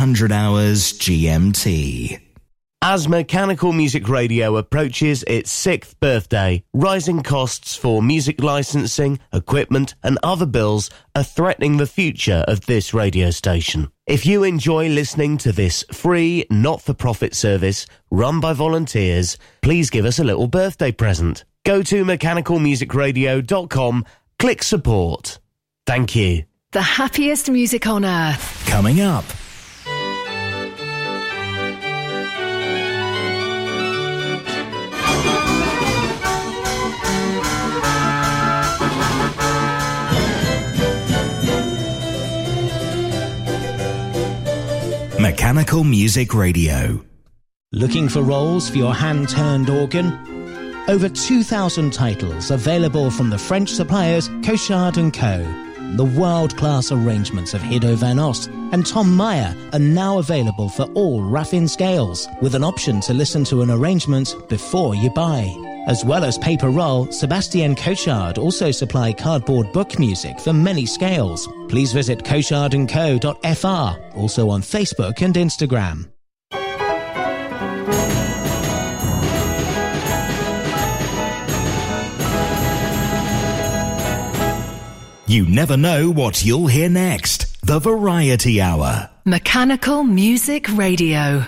It's 1000 hours GMT. As Mechanical Music Radio approaches its sixth birthday, rising costs for music licensing, equipment, and other bills are threatening the future of this radio station. If you enjoy listening to this free, not for profit service run by volunteers, please give us a little birthday present. Go to mechanicalmusicradio.com, click support. Thank you. The happiest music on earth. Coming up. Mechanical Music Radio. Looking for rolls for your hand turned organ? Over 2,000 titles available from the French suppliers Cochard & Co. The world-class arrangements of Hido van Ost and Tom Meyer are now available for all Raffin scales, with an option to listen to an arrangement before you buy. As well as paper roll, Sebastien Cochard also supply cardboard book music for many scales. Please visit cochardandco.fr, also on Facebook and Instagram. You never know what you'll hear next. The Variety Hour. Mechanical Music Radio.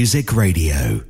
Music Radio.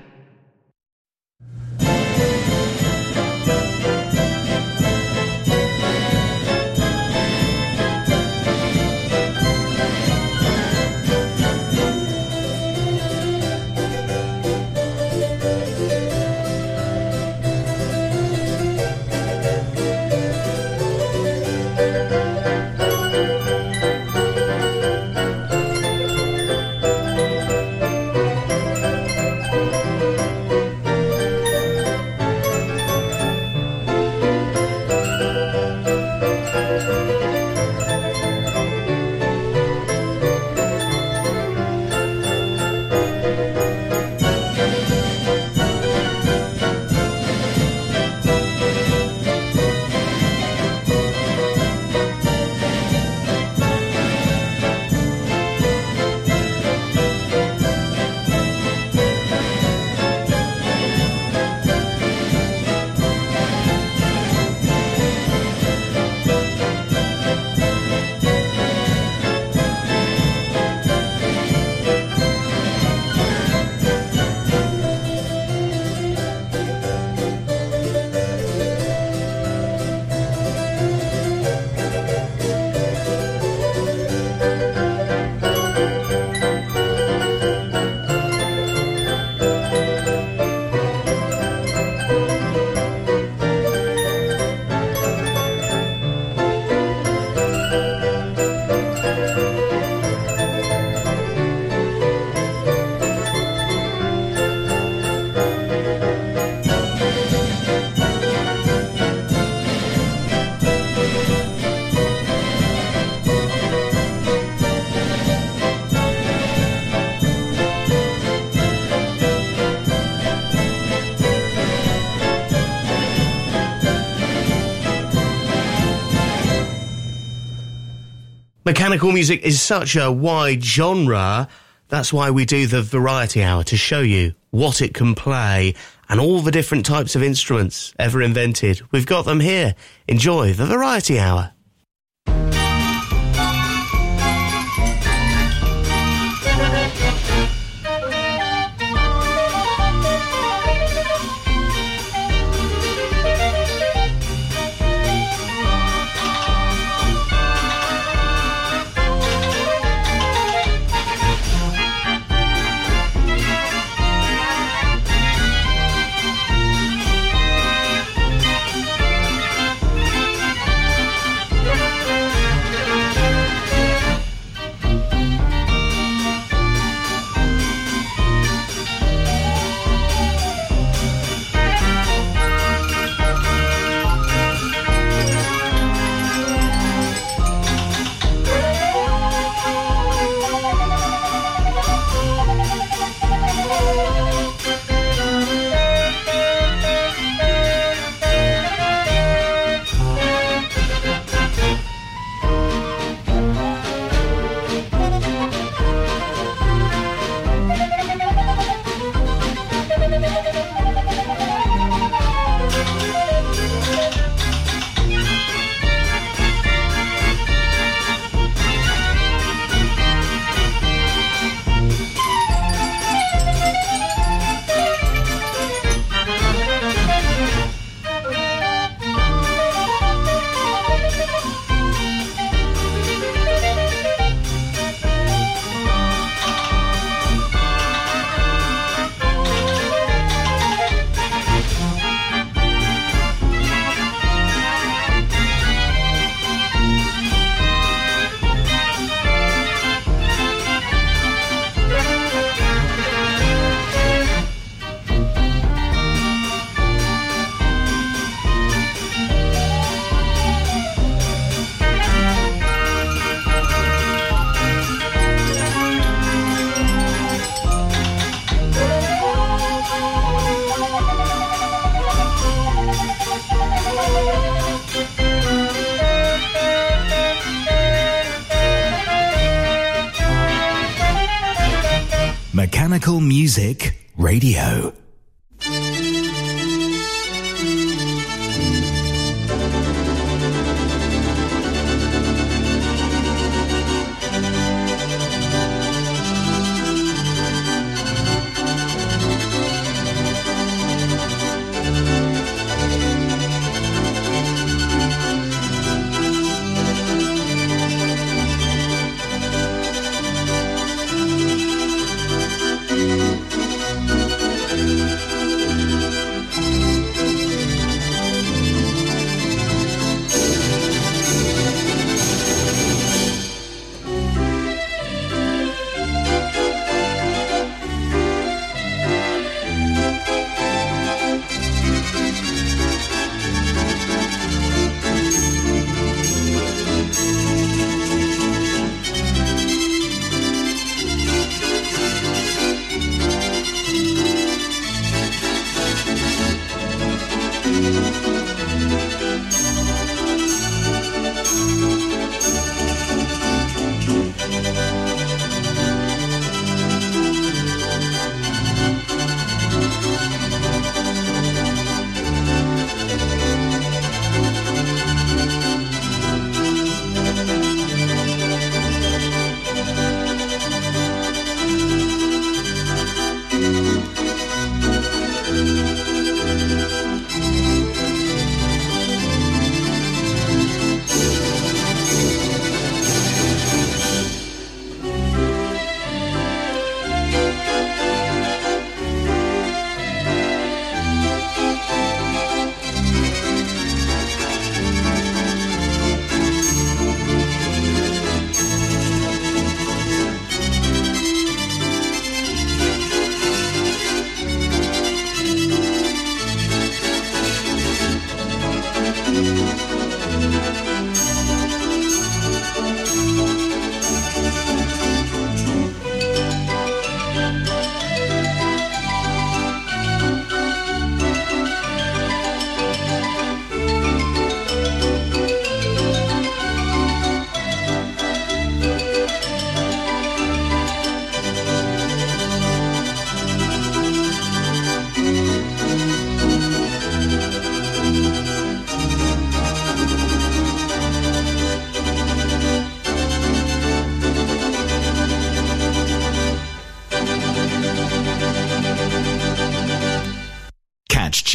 Mechanical music is such a wide genre. That's why we do the variety hour to show you what it can play and all the different types of instruments ever invented. We've got them here. Enjoy the variety hour.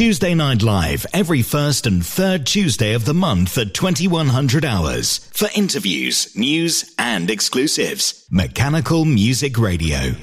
Tuesday Night Live every first and third Tuesday of the month at 2100 hours for interviews, news, and exclusives. Mechanical Music Radio.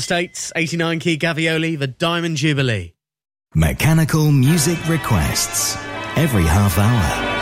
States, 89 key Gavioli, the Diamond Jubilee. Mechanical music requests every half hour.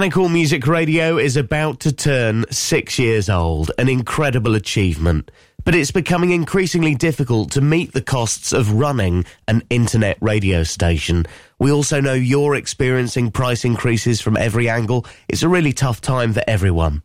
Mechanical Music Radio is about to turn six years old, an incredible achievement. But it's becoming increasingly difficult to meet the costs of running an internet radio station. We also know you're experiencing price increases from every angle. It's a really tough time for everyone.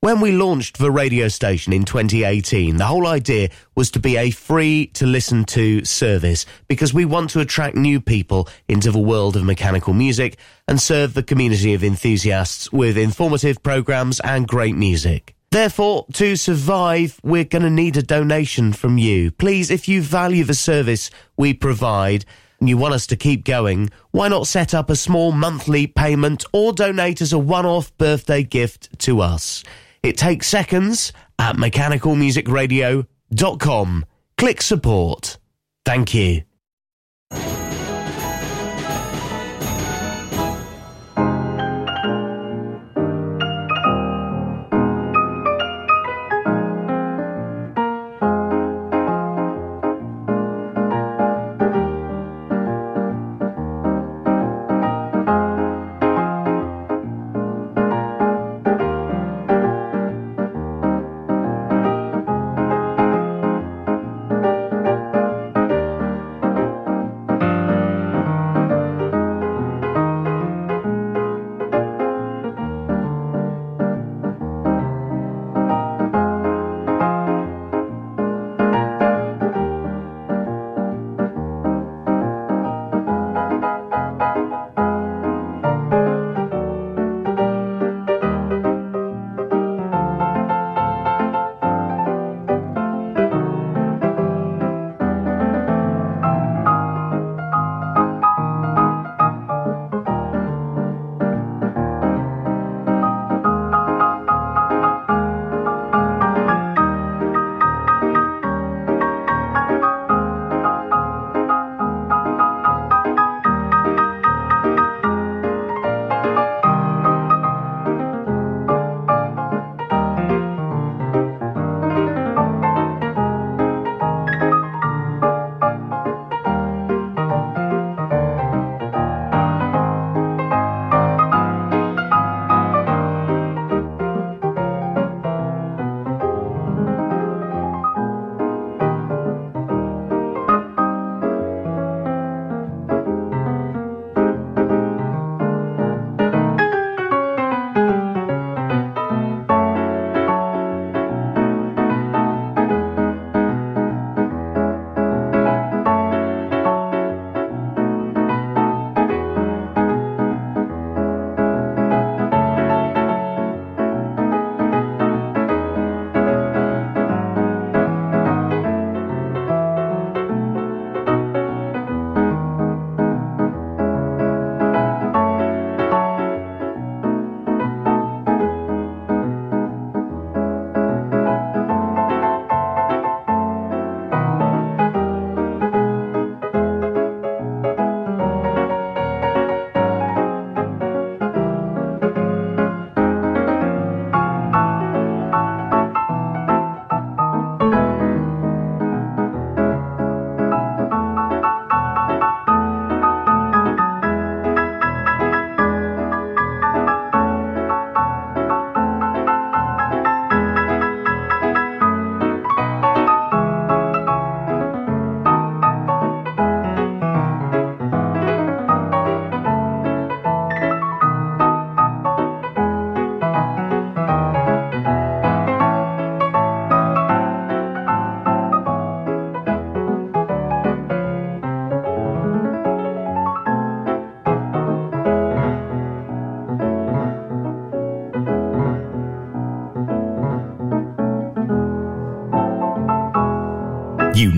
When we launched the radio station in 2018, the whole idea was to be a free to listen to service because we want to attract new people into the world of mechanical music and serve the community of enthusiasts with informative programs and great music. Therefore, to survive, we're going to need a donation from you. Please, if you value the service we provide, and you want us to keep going, why not set up a small monthly payment or donate as a one-off birthday gift to us? It takes seconds at mechanicalmusicradio.com. Click support. Thank you.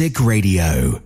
Music Radio.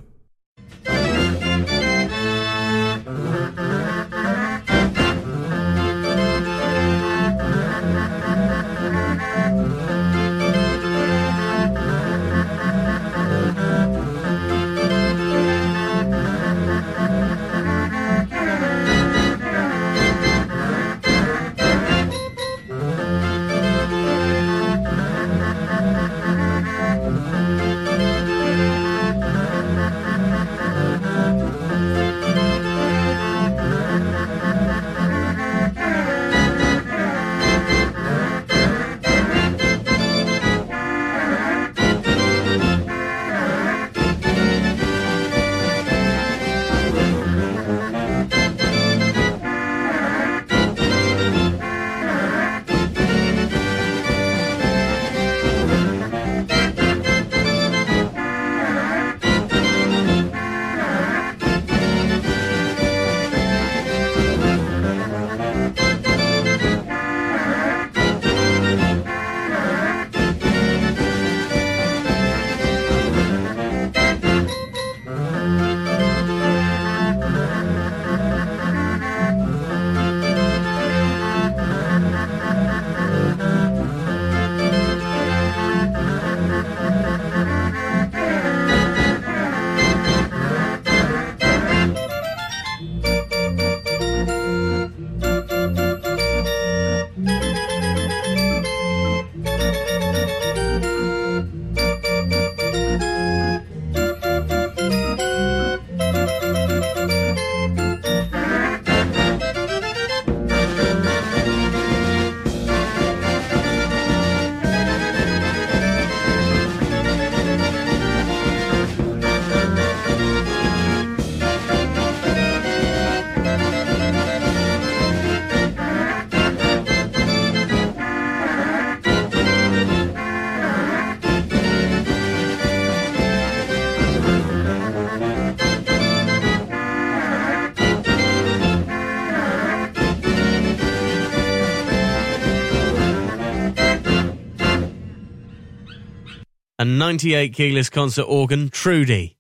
And 98 keyless concert organ Trudy.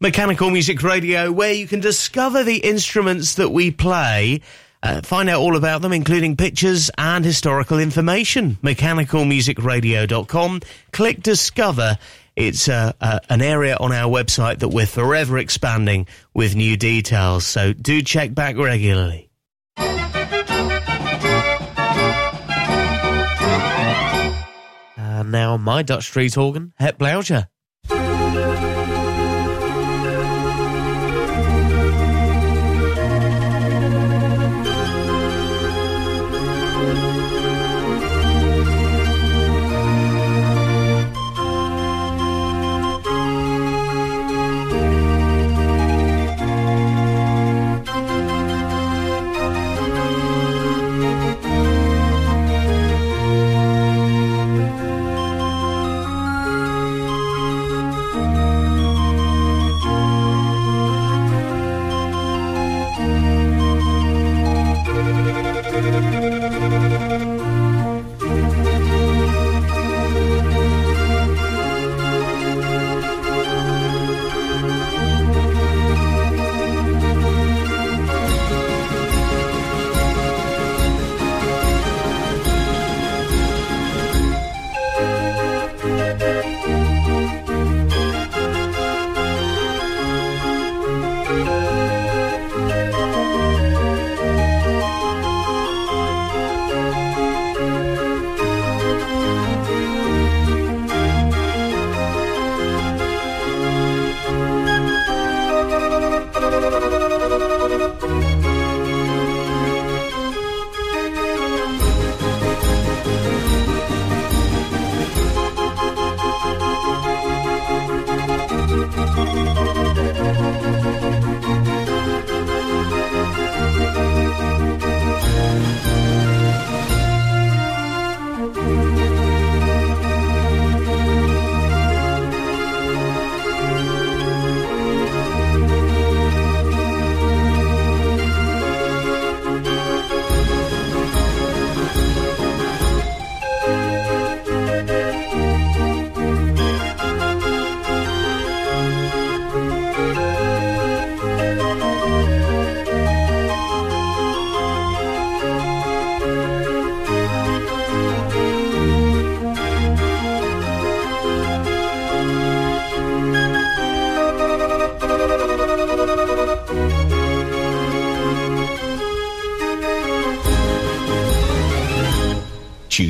Mechanical Music Radio, where you can discover the instruments that we play. Uh, find out all about them, including pictures and historical information. MechanicalMusicRadio.com. Click Discover. It's uh, uh, an area on our website that we're forever expanding with new details, so do check back regularly. And now my Dutch street organ, Het Blauwtje.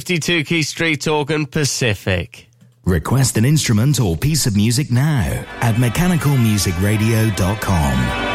Fifty-two key street organ Pacific. Request an instrument or piece of music now at mechanicalmusicradio.com.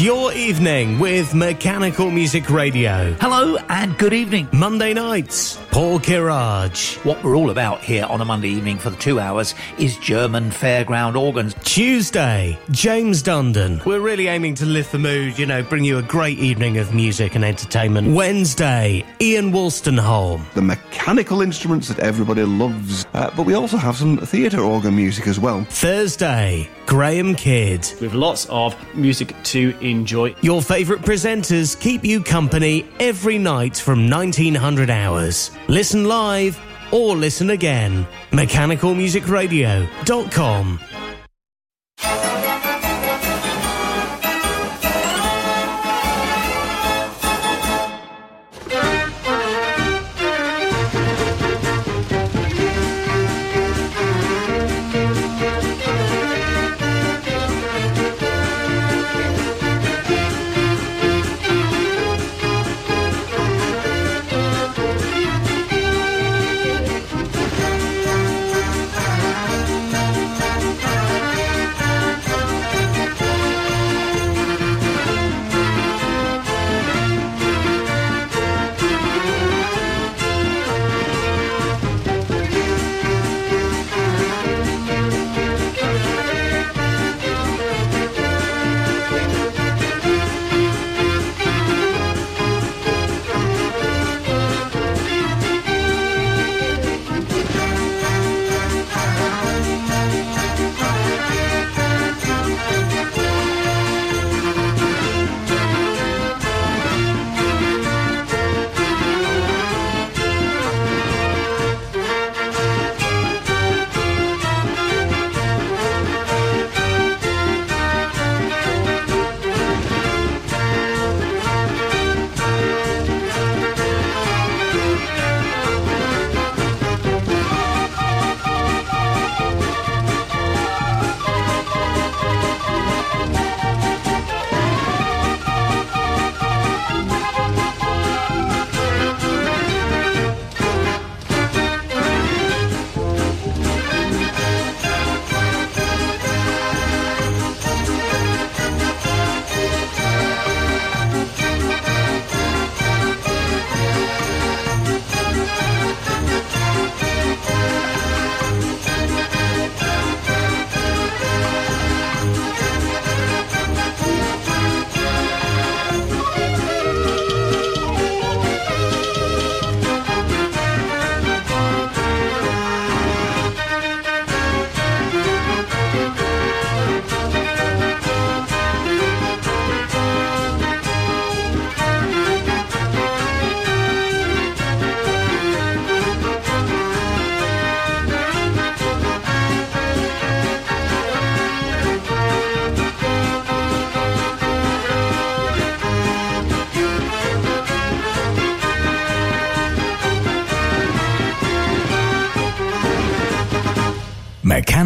Your evening with Mechanical Music Radio. Hello and good evening. Monday nights, Paul Kirage. What we're all about here on a Monday evening for the two hours is German fairground organs. Tuesday, James Dundon. We're really aiming to lift the mood, you know, bring you a great evening of music and entertainment. Wednesday, Ian Wolstenholme. The mechanical instruments that everybody loves. Uh, but we also have some theatre organ music as well. Thursday, Graham Kidd. With lots of music to enjoy. Your favourite presenters keep you company every night from 1900 hours. Listen live or listen again. MechanicalMusicRadio.com.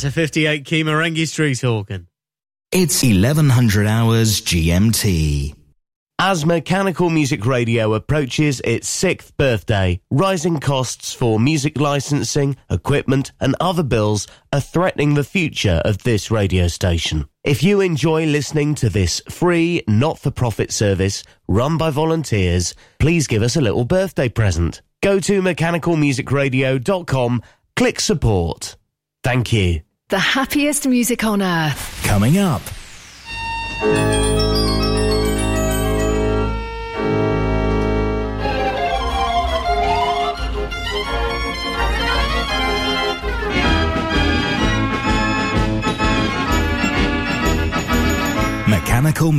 That's a 58 key Marenghi Street organ. It's 1100 hours GMT. As Mechanical Music Radio approaches its sixth birthday, rising costs for music licensing, equipment, and other bills are threatening the future of this radio station. If you enjoy listening to this free, not for profit service run by volunteers, please give us a little birthday present. Go to mechanicalmusicradio.com, click support. Thank you. The happiest music on earth. Coming up. Mechanical